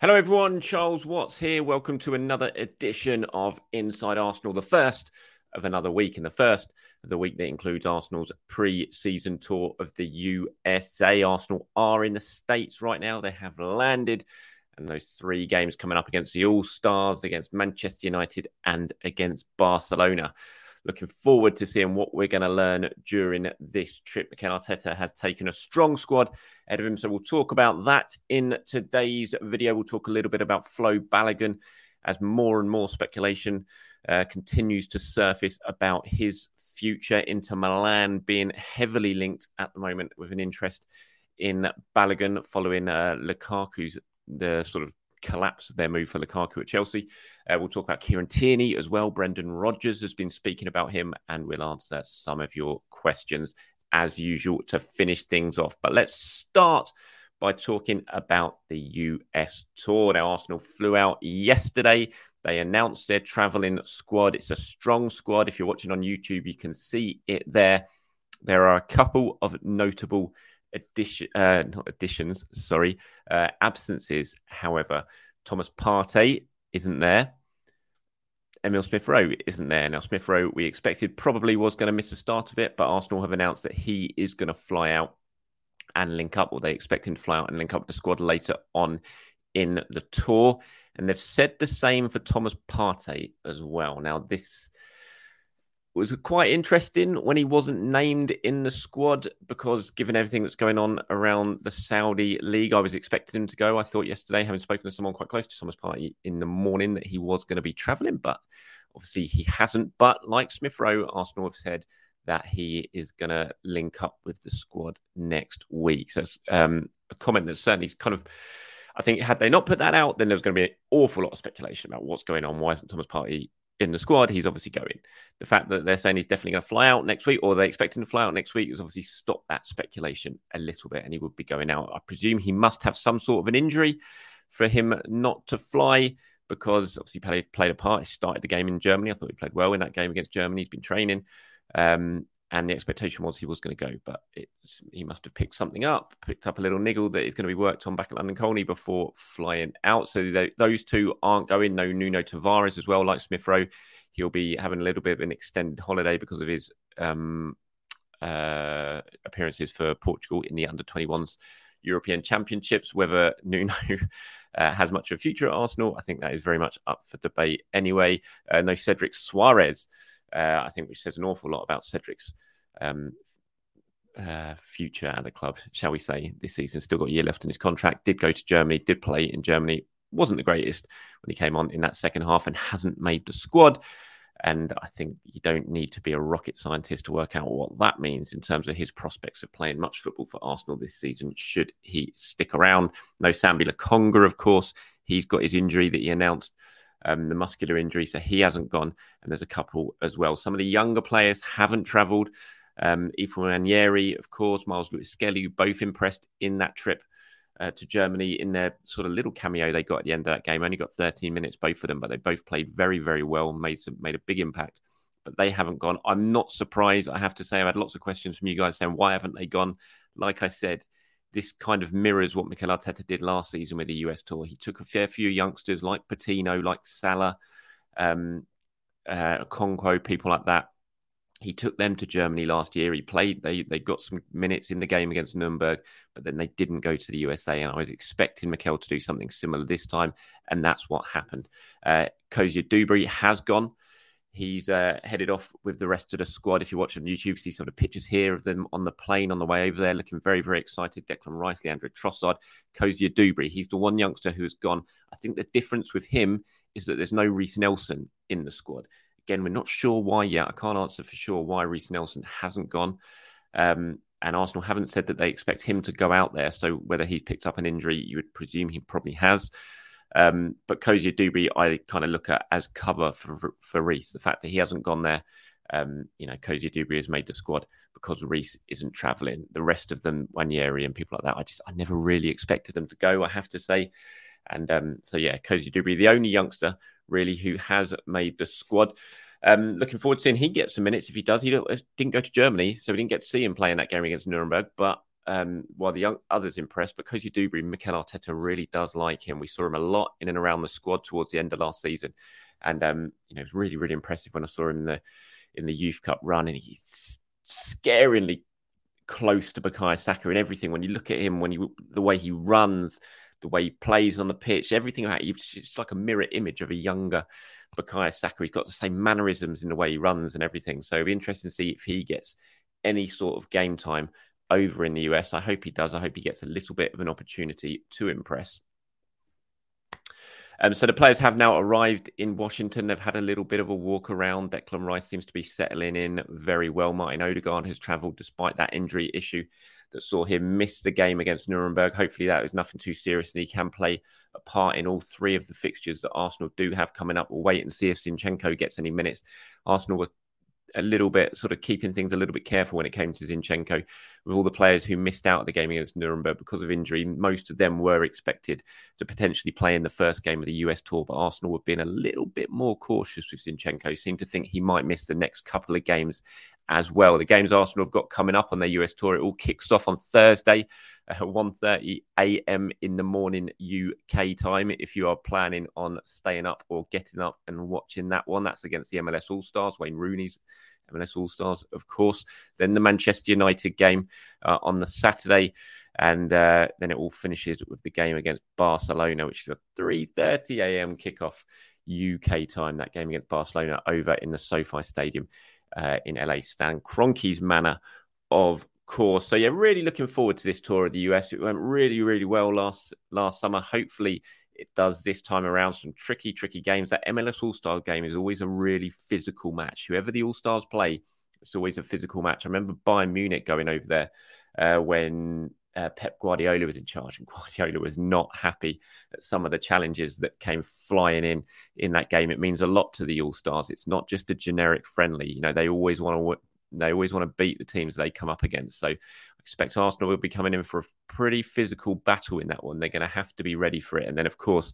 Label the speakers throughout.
Speaker 1: Hello everyone, Charles Watts here. Welcome to another edition of Inside Arsenal, the first of another week, and the first of the week that includes Arsenal's pre-season tour of the USA. Arsenal are in the States right now. They have landed and those three games coming up against the All Stars, against Manchester United, and against Barcelona. Looking forward to seeing what we're going to learn during this trip. Mikel Arteta has taken a strong squad ahead of him, so we'll talk about that in today's video. We'll talk a little bit about Flo Balogun as more and more speculation uh, continues to surface about his future. Inter Milan being heavily linked at the moment with an interest in Balogun following uh, Lukaku's the sort of collapse of their move for Lukaku at Chelsea. Uh, we'll talk about Kieran Tierney as well. Brendan Rodgers has been speaking about him, and we'll answer some of your questions as usual to finish things off. But let's start by talking about the US tour. Now, Arsenal flew out yesterday. They announced their travelling squad. It's a strong squad. If you're watching on YouTube, you can see it there. There are a couple of notable addition, uh, not additions, sorry, uh, absences. However, Thomas Partey isn't there. Emil Smith Rowe isn't there. Now, Smith Rowe, we expected probably was going to miss the start of it, but Arsenal have announced that he is going to fly out and link up, or they expect him to fly out and link up with the squad later on in the tour. And they've said the same for Thomas Partey as well. Now, this was quite interesting when he wasn't named in the squad because given everything that's going on around the Saudi league, I was expecting him to go. I thought yesterday, having spoken to someone quite close to Thomas Partey in the morning, that he was going to be travelling, but obviously he hasn't. But like Smith Rowe, Arsenal have said that he is going to link up with the squad next week. So it's um, a comment that's certainly kind of. I think had they not put that out, then there was going to be an awful lot of speculation about what's going on. Why isn't Thomas Partey in the squad, he's obviously going. The fact that they're saying he's definitely going to fly out next week, or they expect him to fly out next week, has obviously stopped that speculation a little bit, and he would be going out. I presume he must have some sort of an injury for him not to fly, because obviously played played a part. He started the game in Germany. I thought he played well in that game against Germany. He's been training. Um, and the expectation was he was going to go, but he must have picked something up, picked up a little niggle that is going to be worked on back at London Colney before flying out. So they, those two aren't going. No Nuno Tavares as well, like Smith Rowe. He'll be having a little bit of an extended holiday because of his um, uh, appearances for Portugal in the under 21s European Championships. Whether Nuno uh, has much of a future at Arsenal, I think that is very much up for debate anyway. Uh, no Cedric Soares uh, I think which says an awful lot about Cedric's um, uh, future at the club, shall we say, this season. Still got a year left in his contract. Did go to Germany, did play in Germany. Wasn't the greatest when he came on in that second half and hasn't made the squad. And I think you don't need to be a rocket scientist to work out what that means in terms of his prospects of playing much football for Arsenal this season, should he stick around. No Sambi Lokonga, of course. He's got his injury that he announced um, the muscular injury, so he hasn't gone. And there's a couple as well. Some of the younger players haven't travelled. Um, Ethan Nwaneri, of course, Myles Lewis-Skelly, both impressed in that trip uh, to Germany in their sort of little cameo they got at the end of that game. Only got 13 minutes, both of them, but they both played very, very well, made some, made a big impact. But they haven't gone. I'm not surprised. I have to say, I've had lots of questions from you guys saying why haven't they gone? Like I said, this kind of mirrors what Mikel Arteta did last season with the US tour. He took a fair few youngsters like Patino, like Salah, um, uh, Okonkwo, people like that, he took them to Germany last year. He played, they they got some minutes in the game against Nuremberg, but then they didn't go to the USA. And I was expecting Mikel to do something similar this time, and that's what happened. Uh, Cozier-Duberry has gone. He's uh, headed off with the rest of the squad. If you watch on YouTube, see some of the pictures here of them on the plane on the way over there, looking very, very excited. Declan Rice, Leandro Trossard, Cozier-Duberry. He's the one youngster who has gone. I think the difference with him is that there's no Reiss Nelson in the squad. Again, we're not sure why yet. I can't answer for sure why Reiss Nelson hasn't gone. Um, and Arsenal haven't said that they expect him to go out there. So whether he picked up an injury, you would presume he probably has. Um, but Cozier-Duberry, I kind of look at as cover for for Reiss. The fact that he hasn't gone there, um, you know, Cozier-Duberry has made the squad because Reiss isn't travelling. The rest of them, Nwaneri and people like that, I just I never really expected them to go. I have to say, and um, so yeah, Cozier-Duberry, the only youngster really who has made the squad. Um, looking forward to seeing he gets some minutes if he does. He didn't go to Germany, so we didn't get to see him play in that game against Nuremberg. But um, while the young others impressed, because you do bring Mikel Arteta really does like him. We saw him a lot in and around the squad towards the end of last season, and um, you know it was really really impressive when I saw him in the in the Youth Cup run, and he's scaringly close to Bukayo Saka and everything. When you look at him, when you the way he runs, the way he plays on the pitch, everything about you, it's like a mirror image of a younger Bukayo Saka. He's got the same mannerisms in the way he runs and everything. So it'll be interesting to see if he gets any sort of game time over in the US. I hope he does. I hope he gets a little bit of an opportunity to impress. Um, so the players have now arrived in Washington. They've had a little bit of a walk around. Declan Rice seems to be settling in very well. Martin Odegaard has travelled despite that injury issue that saw him miss the game against Nuremberg. Hopefully, that was nothing too serious, and he can play a part in all three of the fixtures that Arsenal do have coming up. We'll wait and see if Zinchenko gets any minutes. Arsenal were a little bit sort of keeping things a little bit careful when it came to Zinchenko with all the players who missed out the game against Nuremberg because of injury. Most of them were expected to potentially play in the first game of the US tour, but Arsenal were being a little bit more cautious with Zinchenko. Seemed to think he might miss the next couple of games as well. The games Arsenal have got coming up on their US tour, it all kicks off on Thursday at 1.30 a.m. in the morning UK time. If you are planning on staying up or getting up and watching that one, that's against the MLS All-Stars, Wayne Rooney's MLS All-Stars, of course. Then the Manchester United game uh, on the Saturday. And uh, then it all finishes with the game against Barcelona, which is a 3.30 a.m. kickoff UK time. That game against Barcelona over in the SoFi Stadium uh, in LA, Stan Kroenke's manor of course. So yeah, really looking forward to this tour of the US. It went really, really well last last summer. Hopefully it does this time around. Some tricky, tricky games. That MLS All Star game is always a really physical match. Whoever the All Stars play, it's always a physical match. I remember Bayern Munich going over there uh, when uh, Pep Guardiola was in charge, and Guardiola was not happy at some of the challenges that came flying in in that game. It means a lot to the All Stars. It's not just a generic friendly. You know, they always want to they always want to beat the teams they come up against. So I expect Arsenal will be coming in for a pretty physical battle in that one. They're going to have to be ready for it. And then, of course,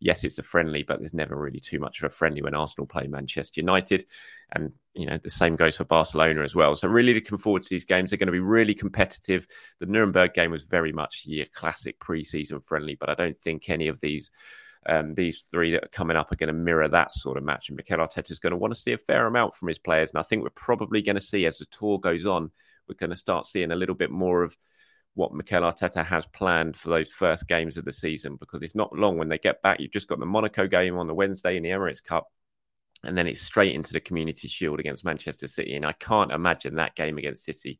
Speaker 1: yes, it's a friendly, but there's never really too much of a friendly when Arsenal play Manchester United. And, you know, the same goes for Barcelona as well. So, really looking forward to these games. They're going to be really competitive. The Nuremberg game was very much your classic pre season friendly, but I don't think any of these. Um, these three that are coming up are going to mirror that sort of match. And Mikel Arteta is going to want to see a fair amount from his players. And I think we're probably going to see as the tour goes on, we're going to start seeing a little bit more of what Mikel Arteta has planned for those first games of the season because it's not long when they get back. You've just got the Monaco game on the Wednesday in the Emirates Cup, and then it's straight into the Community Shield against Manchester City. And I can't imagine that game against City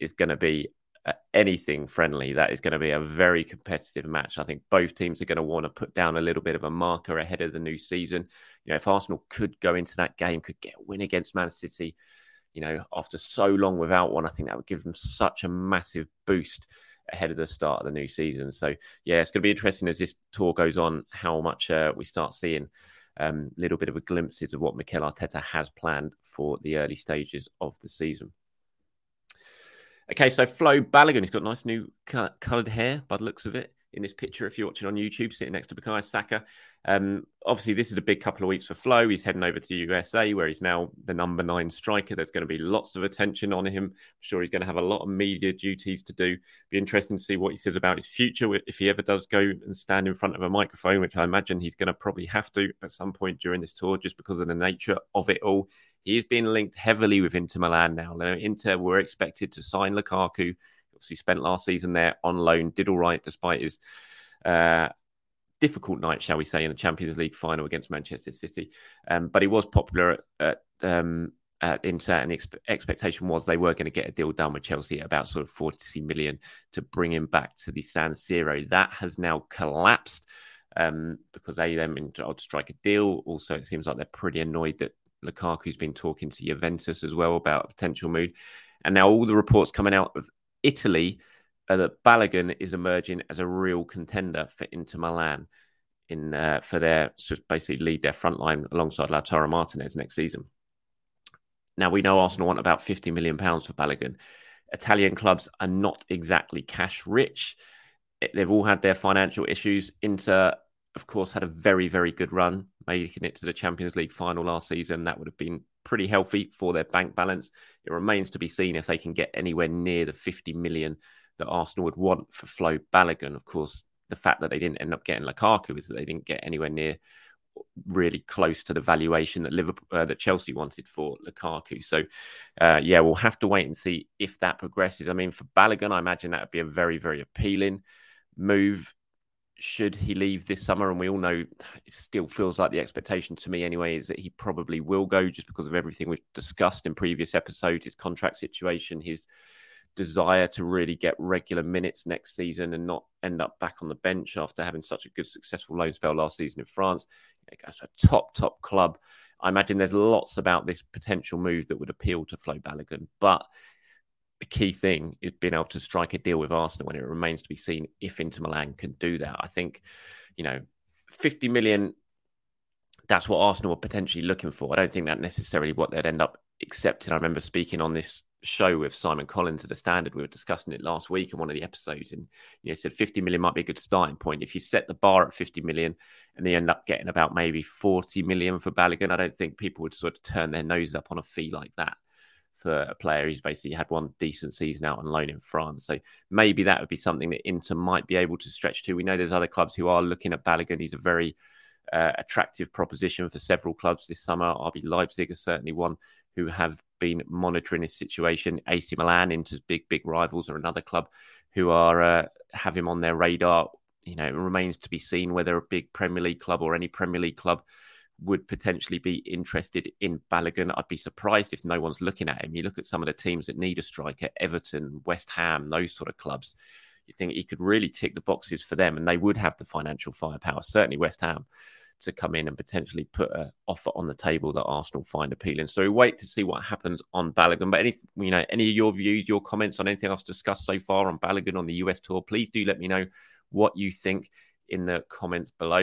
Speaker 1: is going to be anything friendly. That is going to be a very competitive match. I think both teams are going to want to put down a little bit of a marker ahead of the new season. You know, if Arsenal could go into that game, could get a win against Man City you know, after so long without one, I think that would give them such a massive boost ahead of the start of the new season. So, yeah, it's going to be interesting as this tour goes on, how much uh, we start seeing a um, little bit of a glimpses of what Mikel Arteta has planned for the early stages of the season. Okay, so Flo Balogun, he's got nice new coloured hair by the looks of it in this picture if you're watching on YouTube, sitting next to Bukayo Saka. Um, obviously, this is a big couple of weeks for Flo. He's heading over to the USA, where he's now the number nine striker. There's going to be lots of attention on him. I'm sure he's going to have a lot of media duties to do. Be interesting to see what he says about his future if he ever does go and stand in front of a microphone, which I imagine he's going to probably have to at some point during this tour, just because of the nature of it all. He is being linked heavily with Inter Milan now. now Inter were expected to sign Lukaku. Obviously, spent last season there on loan, did all right despite his. Uh, difficult night, shall we say, in the Champions League final against Manchester City. Um, but he was popular at, at, um, at Inter, and the expe- expectation was they were going to get a deal done with Chelsea at about sort of 40 million to bring him back to the San Siro. That has now collapsed um, because A, them in to strike a deal. Also, it seems like they're pretty annoyed that Lukaku's been talking to Juventus as well about a potential move. And now all the reports coming out of Italy uh, that Balogun is emerging as a real contender for Inter Milan in uh, for their to basically lead their front line alongside Lautaro Martinez next season. Now we know Arsenal want about 50 million pounds for Balogun. Italian clubs are not exactly cash rich. They've all had their financial issues. Inter, of course, had a very, very good run, making it to the Champions League final last season. That would have been pretty healthy for their bank balance. It remains to be seen if they can get anywhere near the 50 million that Arsenal would want for Flo Balogun. Of course, the fact that they didn't end up getting Lukaku is that they didn't get anywhere near really close to the valuation that Liverpool uh, that Chelsea wanted for Lukaku. So uh, yeah, we'll have to wait and see if that progresses. I mean, for Balogun, I imagine that would be a very very appealing move. Should he leave this summer, and we all know it still feels like the expectation to me anyway is that he probably will go just because of everything we've discussed in previous episodes, his contract situation, his desire to really get regular minutes next season and not end up back on the bench after having such a good successful loan spell last season in France. It goes to a top, top club. I imagine there's lots about this potential move that would appeal to Flo Balogun, but the key thing is being able to strike a deal with Arsenal, and it remains to be seen if Inter Milan can do that. I think, you know, 50 million, that's what Arsenal were potentially looking for. I don't think that necessarily what they'd end up accepting. I remember speaking on this show with Simon Collings at the Standard. We were discussing it last week in one of the episodes, and you know, said 50 million might be a good starting point. If you set the bar at 50 million and they end up getting about maybe 40 million for Balogun, I don't think people would sort of turn their nose up on a fee like that for a player who's basically had one decent season out on loan in France. So maybe that would be something that Inter might be able to stretch to. We know there's other clubs who are looking at Balogun. He's a very uh, attractive proposition for several clubs this summer. RB Leipzig is certainly one who have been monitoring his situation. AC Milan, Inter big, big rivals, or another club who are uh, have him on their radar. You know, it remains to be seen whether a big Premier League club or any Premier League club would potentially be interested in Balogun. I'd be surprised if no one's looking at him. You look at some of the teams that need a striker, Everton, West Ham, those sort of clubs. You think he could really tick the boxes for them, and they would have the financial firepower. Certainly, West Ham to come in and potentially put an offer on the table that Arsenal find appealing. So we wait to see what happens on Balogun. But any, you know, any of your views, your comments on anything else discussed so far on Balogun on the US tour, please do let me know what you think in the comments below.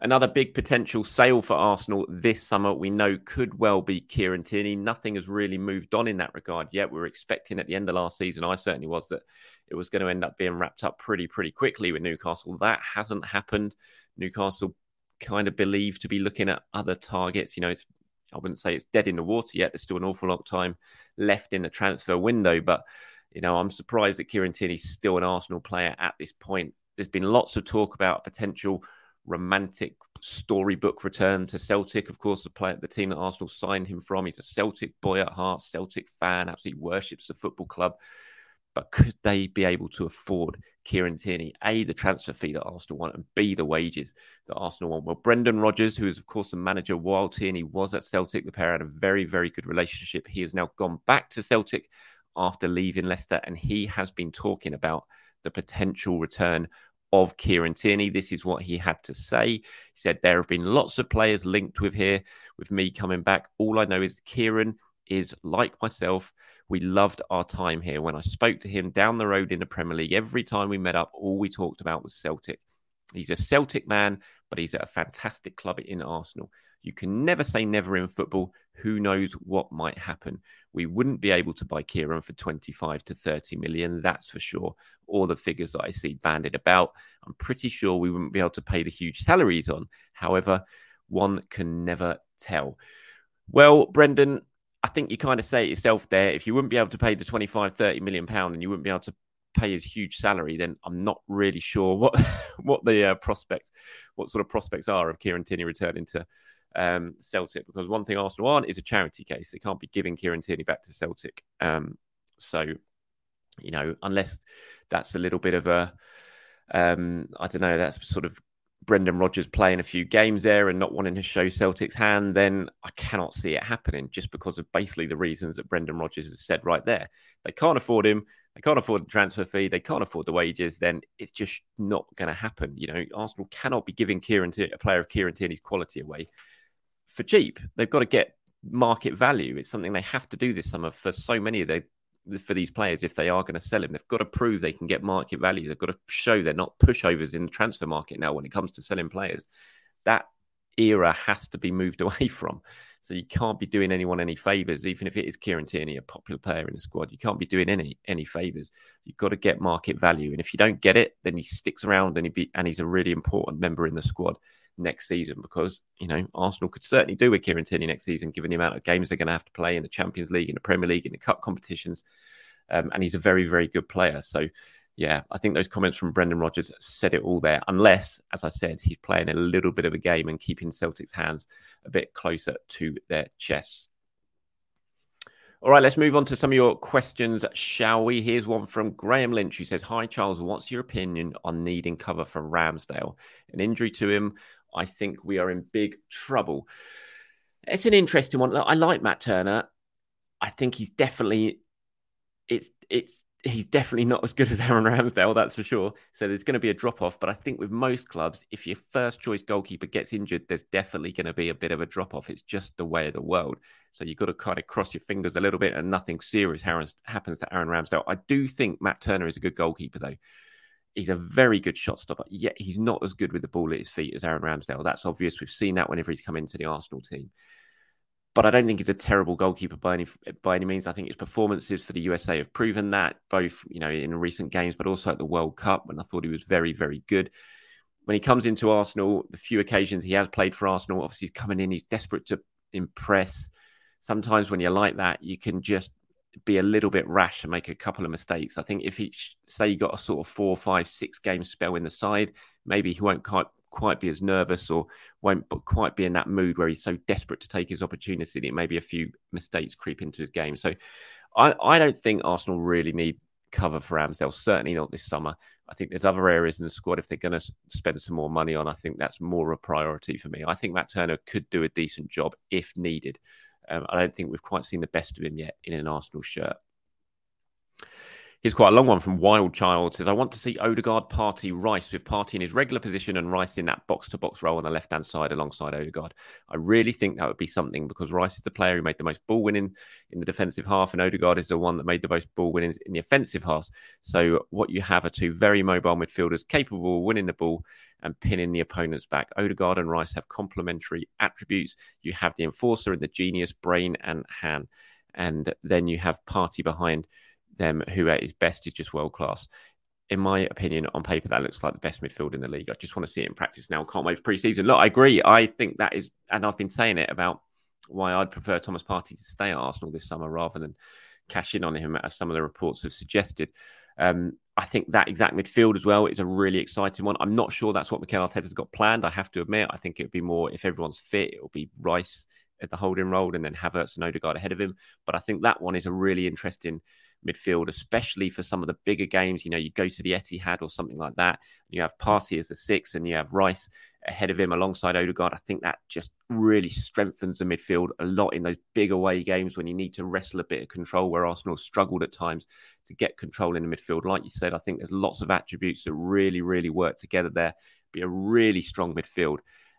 Speaker 1: Another big potential sale for Arsenal this summer, we know could well be Kieran Tierney. Nothing has really moved on in that regard yet. We are expecting at the end of last season, I certainly was, that it was going to end up being wrapped up pretty, pretty quickly with Newcastle. That hasn't happened. Newcastle kind of believed to be looking at other targets. You know, it's I wouldn't say it's dead in the water yet. There's still an awful lot of time left in the transfer window, but you know, I'm surprised that Kieran Tierney's still an Arsenal player at this point. There's been lots of talk about potential romantic storybook return to Celtic. Of course, the player, the team that Arsenal signed him from, he's a Celtic boy at heart, Celtic fan, absolutely worships the football club. But could they be able to afford Kieran Tierney? A, the transfer fee that Arsenal want, and B, the wages that Arsenal want. Well, Brendan Rodgers, who is, of course, the manager while Tierney was at Celtic, the pair had a very, very good relationship. He has now gone back to Celtic after leaving Leicester, and he has been talking about the potential return of Kieran Tierney. This is what he had to say. He said, There have been lots of players linked with here, with me coming back. All I know is Kieran is like myself we loved our time here. When I spoke to him down the road in the Premier League, every time we met up, all we talked about was Celtic. He's a Celtic man, but he's at a fantastic club in Arsenal. You can never say never in football. Who knows what might happen? We wouldn't be able to buy Kieran for 25 to 30 million, that's for sure. All the figures that I see banded about. I'm pretty sure we wouldn't be able to pay the huge salaries on. However, one can never tell. Well, Brendan, I think you kind of say it yourself there. If you wouldn't be able to pay the 25, 30 million pound and you wouldn't be able to pay his huge salary, then I'm not really sure what what the uh, prospects, what sort of prospects are of Kieran Tierney returning to um, Celtic. Because one thing Arsenal aren't is a charity case. They can't be giving Kieran Tierney back to Celtic. Um, so, you know, unless that's a little bit of a, um, I don't know, that's sort of Brendan Rodgers playing a few games there and not wanting to show Celtic's hand, then I cannot see it happening just because of basically the reasons that Brendan Rodgers has said right there. They can't afford him. They can't afford the transfer fee. They can't afford the wages. Then it's just not going to happen. You know, Arsenal cannot be giving Kieran T- a player of Kieran Tierney's quality away for cheap. They've got to get market value. It's something they have to do this summer for so many of their for these players if they are going to sell him. They've got to prove they can get market value. They've got to show they're not pushovers in the transfer market now when it comes to selling players. That era has to be moved away from. So you can't be doing anyone any favors, even if it is Kieran Tierney, a popular player in the squad. You can't be doing any any favors. You've got to get market value, and if you don't get it, then he sticks around and he be, and he's a really important member in the squad next season because you know Arsenal could certainly do with Kieran Tierney next season, given the amount of games they're going to have to play in the Champions League, in the Premier League, in the cup competitions, um, and he's a very very good player. So yeah, I think those comments from Brendan Rodgers said it all there. Unless, as I said, he's playing a little bit of a game and keeping Celtic's hands a bit closer to their chests. All right, let's move on to some of your questions, shall we? Here's one from Graham Lynch who says, Hi, Charles. What's your opinion on needing cover for Ramsdale? An injury to him I think we are in big trouble. It's an interesting one. I like Matt Turner. I think he's definitely it's it's he's definitely not as good as Aaron Ramsdale, that's for sure. So there's going to be a drop off. But I think with most clubs, if your first choice goalkeeper gets injured, there's definitely going to be a bit of a drop off. It's just the way of the world. So you've got to kind of cross your fingers a little bit and nothing serious happens to Aaron Ramsdale. I do think Matt Turner is a good goalkeeper, though. He's a very good shot stopper, yet he's not as good with the ball at his feet as Aaron Ramsdale. That's obvious. We've seen that whenever he's come into the Arsenal team. But I don't think he's a terrible goalkeeper by any by any means. I think his performances for the USA have proven that, both you know in recent games, but also at the World Cup when I thought he was very very good. When he comes into Arsenal, the few occasions he has played for Arsenal, obviously he's coming in, he's desperate to impress. Sometimes when you're like that, you can just be a little bit rash and make a couple of mistakes. I think if he say you got a sort of four, five, six game spell in the side, maybe he won't quite quite be as nervous or won't quite be in that mood where he's so desperate to take his opportunity that maybe a few mistakes creep into his game. So I, I don't think Arsenal really need cover for Ramsdale. Certainly not this summer. I think there's other areas in the squad if they're going to spend some more money on. I think that's more a priority for me. I think Matt Turner could do a decent job if needed. Um, I don't think we've quite seen the best of him yet in an Arsenal shirt. Here's quite a long one from Wild Child. Says, I want to see Odegaard Partey, Rice with Partey in his regular position and Rice in that box to box role on the left hand side alongside Odegaard. I really think that would be something because Rice is the player who made the most ball winning in the defensive half, and Odegaard is the one that made the most ball winnings in the offensive half. So, what you have are two very mobile midfielders capable of winning the ball and pinning the opponent's back. Odegaard and Rice have complementary attributes. You have the enforcer and the genius, brain and hand. And then you have Partey behind them who at his best is just world class. In my opinion, on paper, that looks like the best midfield in the league. I just want to see it in practice now. Can't wait for preseason. Look, I agree. I think that is, and I've been saying it about why I'd prefer Thomas Partey to stay at Arsenal this summer rather than cash in on him, as some of the reports have suggested. Um, I think that exact midfield as well is a really exciting one. I'm not sure that's what Mikel Arteta's got planned. I have to admit, I think it would be more if everyone's fit, it will be Rice at the holding role and then Havertz and Odegaard ahead of him. But I think that one is a really interesting midfield, especially for some of the bigger games. You know, you go to the Etihad or something like that, you have Partey as the six, and you have Rice ahead of him alongside Odegaard. I think that just really strengthens the midfield a lot in those big away games when you need to wrestle a bit of control, where Arsenal struggled at times to get control in the midfield. Like you said, I think there's lots of attributes that really, really work together there. Be a really strong midfield.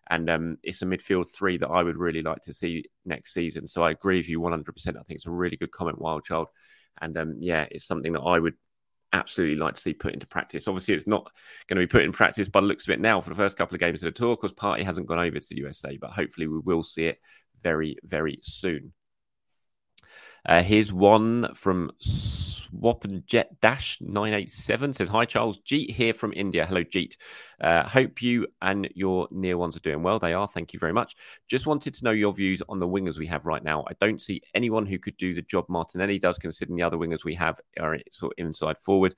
Speaker 1: And um, it's a midfield three that I would really like to see next season. So I agree with you 100%. I think it's a really good comment, Wildchild. And um, yeah, it's something that I would absolutely like to see put into practice. Obviously, it's not going to be put in practice by the looks of it now for the first couple of games of the tour because Partey hasn't gone over to the USA, but hopefully we will see it very, very soon. Uh, here's one from Swap Jet Dash 987 says, Hi, Charles. Jeet here from India. Hello, Jeet. Uh, hope you and your near ones are doing well. They are. Thank you very much. Just wanted to know your views on the wingers we have right now. I don't see anyone who could do the job Martinelli does, considering the other wingers we have are sort of inside forward.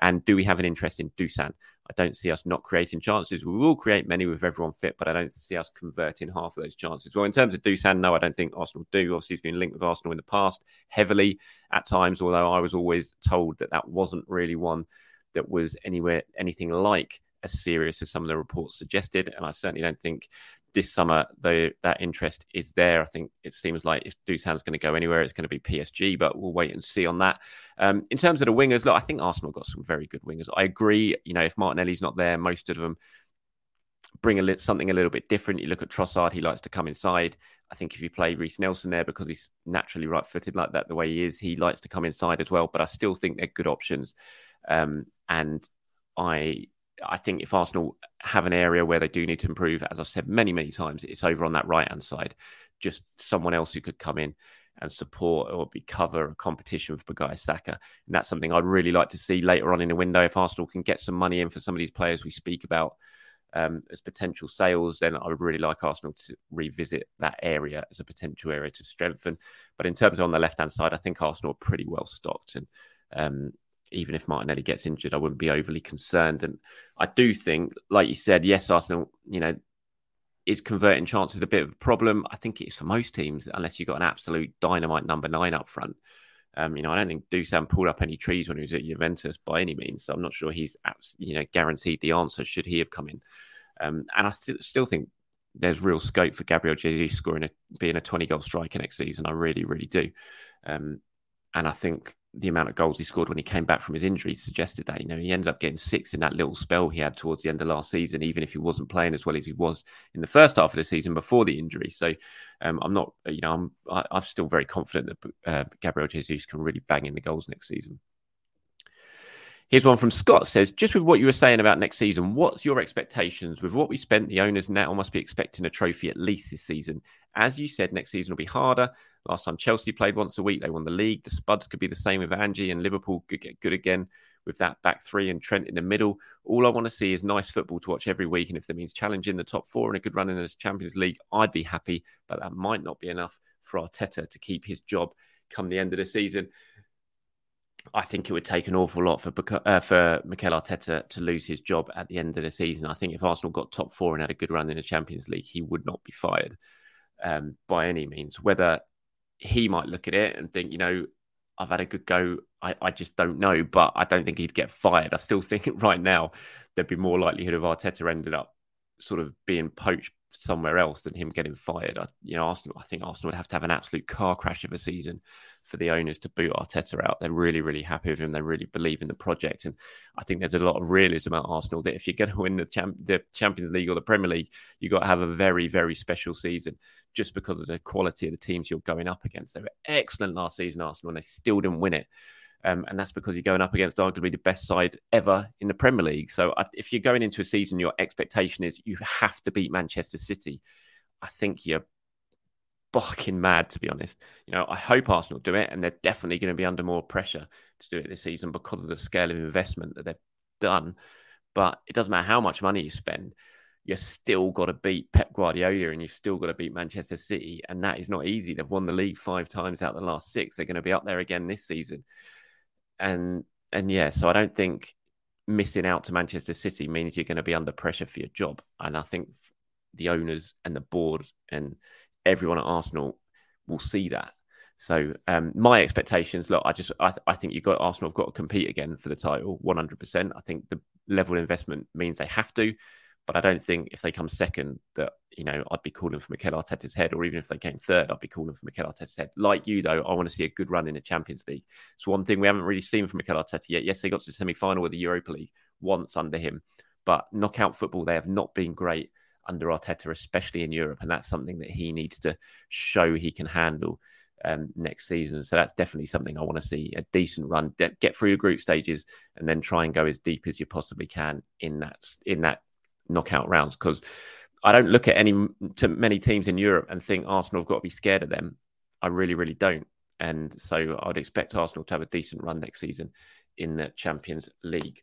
Speaker 1: And do we have an interest in Dusan? I don't see us not creating chances. We will create many with everyone fit, but I don't see us converting half of those chances. Well, in terms of Dusan, no, I don't think Arsenal do. Obviously, he's been linked with Arsenal in the past heavily at times, although I was always told that that wasn't really one that was anywhere anything like as serious as some of the reports suggested. And I certainly don't think this summer, though, that interest is there. I think it seems like if Dusan's going to go anywhere, it's going to be PSG, but we'll wait and see on that. Um, in terms of the wingers, look, I think Arsenal got some very good wingers. I agree. You know, if Martinelli's not there, most of them bring a li- something a little bit different. You look at Trossard; he likes to come inside. I think if you play Reiss Nelson there because he's naturally right-footed like that, the way he is, he likes to come inside as well. But I still think they're good options, um, and I I think if Arsenal have an area where they do need to improve, as I've said many, many times, it's over on that right hand side. Just someone else who could come in and support or be cover a competition for Bukayo Saka. And that's something I'd really like to see later on in the window. If Arsenal can get some money in for some of these players we speak about um, as potential sales, then I would really like Arsenal to revisit that area as a potential area to strengthen. But in terms of on the left hand side, I think Arsenal are pretty well stocked. And um, even if Martinelli gets injured, I wouldn't be overly concerned. And I do think, like you said, yes, Arsenal, you know, is converting chances a bit of a problem. I think it's for most teams, unless you've got an absolute dynamite number nine up front. Um, you know, I don't think Dusan pulled up any trees when he was at Juventus by any means. So I'm not sure he's, you know, guaranteed the answer should he have come in. Um, and I th- still think there's real scope for Gabriel Jesus scoring a, being a 20 goal striker next season. I really, really do. Um, and I think the amount of goals he scored when he came back from his injury suggested that. You know, he ended up getting six in that little spell he had towards the end of last season, even if he wasn't playing as well as he was in the first half of the season before the injury. So um, I'm not, you know, I'm I, am i am still very confident that uh, Gabriel Jesus can really bang in the goals next season. Here's one from Scott says, just with what you were saying about next season, what's your expectations? With what we spent, the owners now must be expecting a trophy at least this season. As you said, next season will be harder. Last time Chelsea played once a week, they won the league. The Spuds could be the same with Ange, and Liverpool could get good again with that back three and Trent in the middle. All I want to see is nice football to watch every week. And if that means challenging the top four and a good run in the Champions League, I'd be happy. But that might not be enough for Arteta to keep his job come the end of the season. I think it would take an awful lot for uh, for Mikel Arteta to lose his job at the end of the season. I think if Arsenal got top four and had a good run in the Champions League, he would not be fired um, by any means. Whether he might look at it and think, you know, I've had a good go. I, I just don't know, but I don't think he'd get fired. I still think right now there'd be more likelihood of Arteta ended up sort of being poached somewhere else than him getting fired. I, you know, Arsenal. I think Arsenal would have to have an absolute car crash of a season for the owners to boot Arteta out. They're really, really happy with him. They really believe in the project, and I think there's a lot of realism about Arsenal that if you're going to win the, champ- the Champions League or the Premier League, you've got to have a very, very special season just because of the quality of the teams you're going up against. They were excellent last season, Arsenal, and they still didn't win it. Um, and that's because you're going up against arguably the best side ever in the Premier League. So if you're going into a season, your expectation is you have to beat Manchester City. I think you're fucking mad, to be honest. You know, I hope Arsenal do it, and they're definitely going to be under more pressure to do it this season because of the scale of investment that they've done. But it doesn't matter how much money you spend. you've still got to beat Pep Guardiola and you've still got to beat Manchester City. And that is not easy. They've won the league five times out of the last six. They're going to be up there again this season. And and yeah, so I don't think missing out to Manchester City means you're going to be under pressure for your job. And I think the owners and the board and everyone at Arsenal will see that. So um, my expectations, look, I just I, th- I think you've got Arsenal have got to compete again for the title, 100%. I think the level of investment means they have to, but I don't think if they come second that you know I'd be calling for Mikel Arteta's head, or even if they came third, I'd be calling for Mikel Arteta's head. Like you though, I want to see a good run in the Champions League. It's one thing we haven't really seen from Mikel Arteta yet. Yes, they got to the semi-final with the Europa League once under him, but knockout football they have not been great under Arteta, especially in Europe, and that's something that he needs to show he can handle um, next season. So that's definitely something I want to see a decent run, get through the group stages, and then try and go as deep as you possibly can in that in that knockout rounds. Because I don't look at any to many teams in Europe and think Arsenal have got to be scared of them. I really, really don't. And so I'd expect Arsenal to have a decent run next season in the Champions League.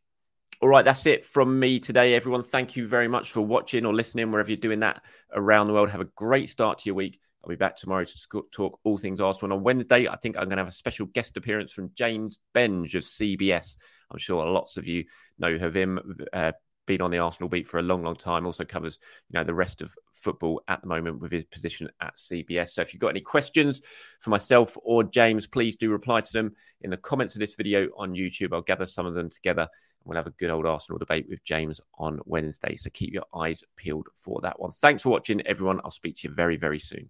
Speaker 1: All right, that's it from me today, everyone. Thank you very much for watching or listening, wherever you're doing that around the world. Have a great start to your week. I'll be back tomorrow to talk all things Arsenal. And on Wednesday, I think I'm going to have a special guest appearance from James Benge of CBS. I'm sure lots of you know of him. Uh, been on the Arsenal beat for a long, long time. Also covers, you know, the rest of football at the moment with his position at CBS. So if you've got any questions for myself or James, please do reply to them in the comments of this video on YouTube. I'll gather some of them together we'll have a good old Arsenal debate with James on Wednesday. So keep your eyes peeled for that one. Thanks for watching, everyone. I'll speak to you very, very soon.